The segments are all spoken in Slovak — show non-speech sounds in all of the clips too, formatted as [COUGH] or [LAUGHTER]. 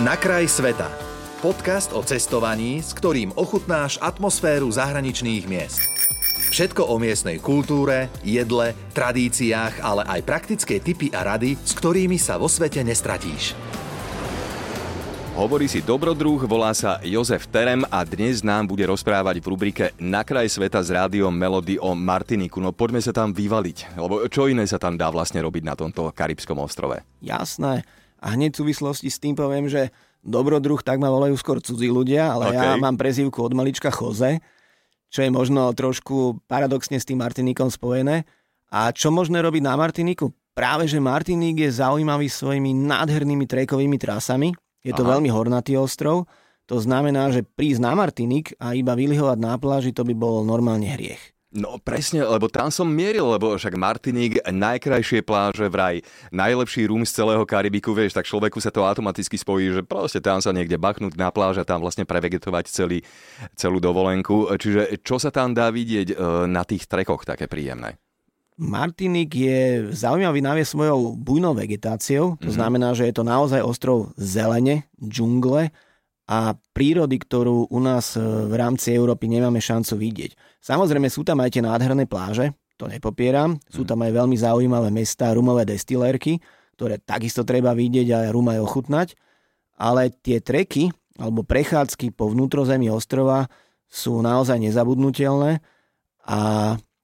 Na kraj sveta. Podcast o cestovaní, s ktorým ochutnáš atmosféru zahraničných miest. Všetko o miestnej kultúre, jedle, tradíciách, ale aj praktické tipy a rady, s ktorými sa vo svete nestratíš. Hovorí si dobrodruh, volá sa Jozef Terem a dnes nám bude rozprávať v rubrike Na kraj sveta s rádiom Melody o Martiniku. No poďme sa tam vyvaliť, lebo čo iné sa tam dá vlastne robiť na tomto karibskom ostrove? Jasné. A hneď v súvislosti s tým poviem, že dobrodruh tak ma volajú skôr cudzí ľudia, ale okay. ja mám prezývku od malička Choze, čo je možno trošku paradoxne s tým Martinikom spojené. A čo možné robiť na Martiniku? Práve, že Martinik je zaujímavý svojimi nádhernými trekovými trasami, je to Aha. veľmi hornatý ostrov, to znamená, že prísť na Martinik a iba vylihovať na pláži, to by bol normálne hriech. No presne, lebo tam som mieril, lebo však Martinik, najkrajšie pláže, vraj najlepší rum z celého Karibiku, vieš, tak človeku sa to automaticky spojí, že proste tam sa niekde bachnúť na pláž a tam vlastne prevegetovať celý, celú dovolenku. Čiže čo sa tam dá vidieť e, na tých trekoch také príjemné? Martinik je zaujímavý návie svojou bujnou vegetáciou, to mm-hmm. znamená, že je to naozaj ostrov zelene, džungle a prírody, ktorú u nás e, v rámci Európy nemáme šancu vidieť. Samozrejme sú tam aj tie nádherné pláže, to nepopieram, sú mhm. tam aj veľmi zaujímavé mesta, rumové destilérky, ktoré takisto treba vidieť a rum aj ochutnať, ale tie treky alebo prechádzky po vnútrozemí ostrova sú naozaj nezabudnutelné a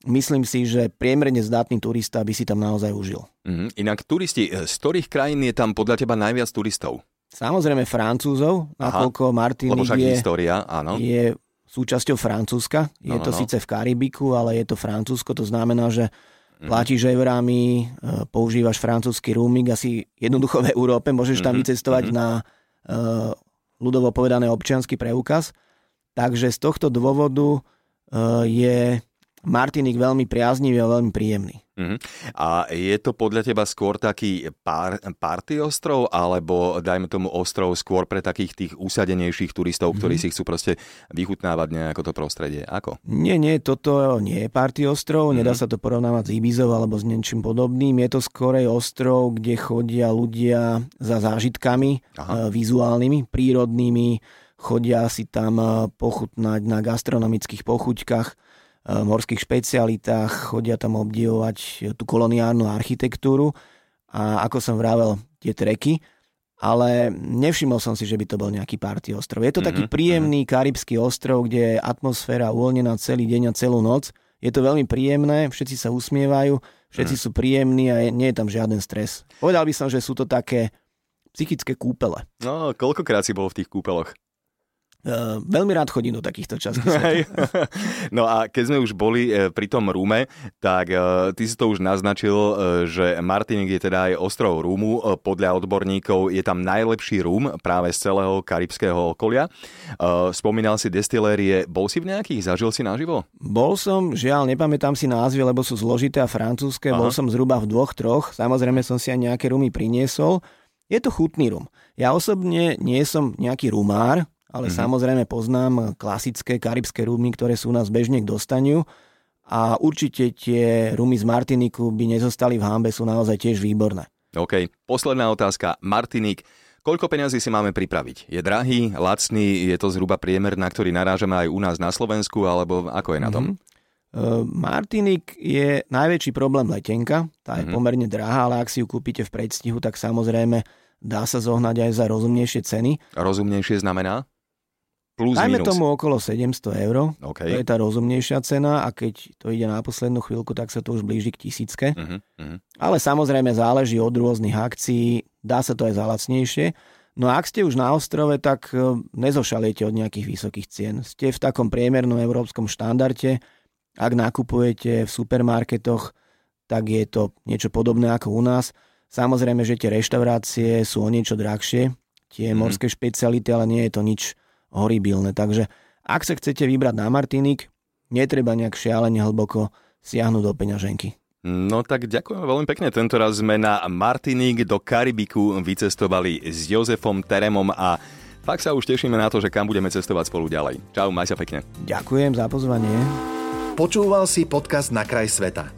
myslím si, že priemerne zdatný turista by si tam naozaj užil. Mm-hmm. Inak turisti, z ktorých krajín je tam podľa teba najviac turistov? Samozrejme Francúzov, nakoľko Martinique je, história, áno. je súčasťou Francúzska. Je no, no, to no. síce v Karibiku, ale je to Francúzsko, to znamená, že mm. platíš eurami, e, používaš francúzsky roaming, asi jednoducho v Európe, môžeš tam mm-hmm. vycestovať mm-hmm. na uh, ľudovo povedané občiansky preukaz. Takže z tohto dôvodu uh, je Martinik veľmi priaznivý a veľmi príjemný. Uh-huh. A je to podľa teba skôr taký pár, party ostrov, alebo dajme tomu ostrov skôr pre takých tých usadenejších turistov, uh-huh. ktorí si chcú proste vychutnávať nejako to prostredie? Ako? Nie, nie, toto nie je party ostrov, uh-huh. nedá sa to porovnávať s Ibizou alebo s niečím podobným. Je to skorej ostrov, kde chodia ľudia za zážitkami Aha. E, vizuálnymi, prírodnými, chodia si tam e, pochutnať na gastronomických pochuťkách Eh, morských špecialitách, chodia tam obdivovať tú koloniálnu architektúru a ako som vravel, tie treky, ale nevšimol som si, že by to bol nejaký party ostrov. Je to mm-hmm. taký mhm, príjemný mm-hmm. karibský ostrov, kde je atmosféra uvoľnená celý deň a celú noc. Je to veľmi príjemné, všetci sa usmievajú, všetci mm. sú príjemní a je, nie je tam žiaden stres. Povedal by som, že sú to také psychické kúpele. No, koľkokrát si bol v tých kúpeloch? Uh, veľmi rád chodím do takýchto častí. [LAUGHS] no a keď sme už boli uh, pri tom Rúme, tak uh, ty si to už naznačil, uh, že Martinik je teda aj ostrov Rúmu. Podľa odborníkov je tam najlepší rúm práve z celého karibského okolia. Spomínal si destilérie. Bol si v nejakých? Zažil si naživo? Bol som, žiaľ, nepamätám si názvy, lebo sú zložité a francúzske. Aha. Bol som zhruba v dvoch, troch. Samozrejme som si aj nejaké rumy priniesol. Je to chutný rum. Ja osobne nie som nejaký rumár, ale mm-hmm. samozrejme poznám klasické karibské rumy, ktoré sú u nás bežne k dostaniu a určite tie rumy z Martiniku by nezostali v hambe, sú naozaj tiež výborné. OK, posledná otázka. Martinik, koľko peňazí si máme pripraviť? Je drahý, lacný, je to zhruba priemer, na ktorý narážame aj u nás na Slovensku, alebo ako je na tom? Mm-hmm. Martinik je najväčší problém letenka, tá je mm-hmm. pomerne drahá, ale ak si ju kúpite v predstihu, tak samozrejme dá sa zohnať aj za rozumnejšie ceny. Rozumnejšie znamená? Plus, Dajme minus. tomu okolo 700 eur. Okay. To je tá rozumnejšia cena a keď to ide na poslednú chvíľku, tak sa to už blíži k tisícke. Uh-huh, uh-huh. Ale samozrejme záleží od rôznych akcií, dá sa to aj za lacnejšie. No a ak ste už na ostrove, tak e, nezošaliete od nejakých vysokých cien. Ste v takom priemernom európskom štandarte. Ak nakupujete v supermarketoch, tak je to niečo podobné ako u nás. Samozrejme, že tie reštaurácie sú o niečo drahšie, tie uh-huh. morské špeciality, ale nie je to nič horibilné. Takže ak sa chcete vybrať na Martinik, netreba nejak šialene hlboko siahnuť do peňaženky. No tak ďakujem veľmi pekne. Tento raz sme na Martinik do Karibiku vycestovali s Jozefom Teremom a fakt sa už tešíme na to, že kam budeme cestovať spolu ďalej. Čau, maj sa pekne. Ďakujem za pozvanie. Počúval si podcast Na kraj sveta.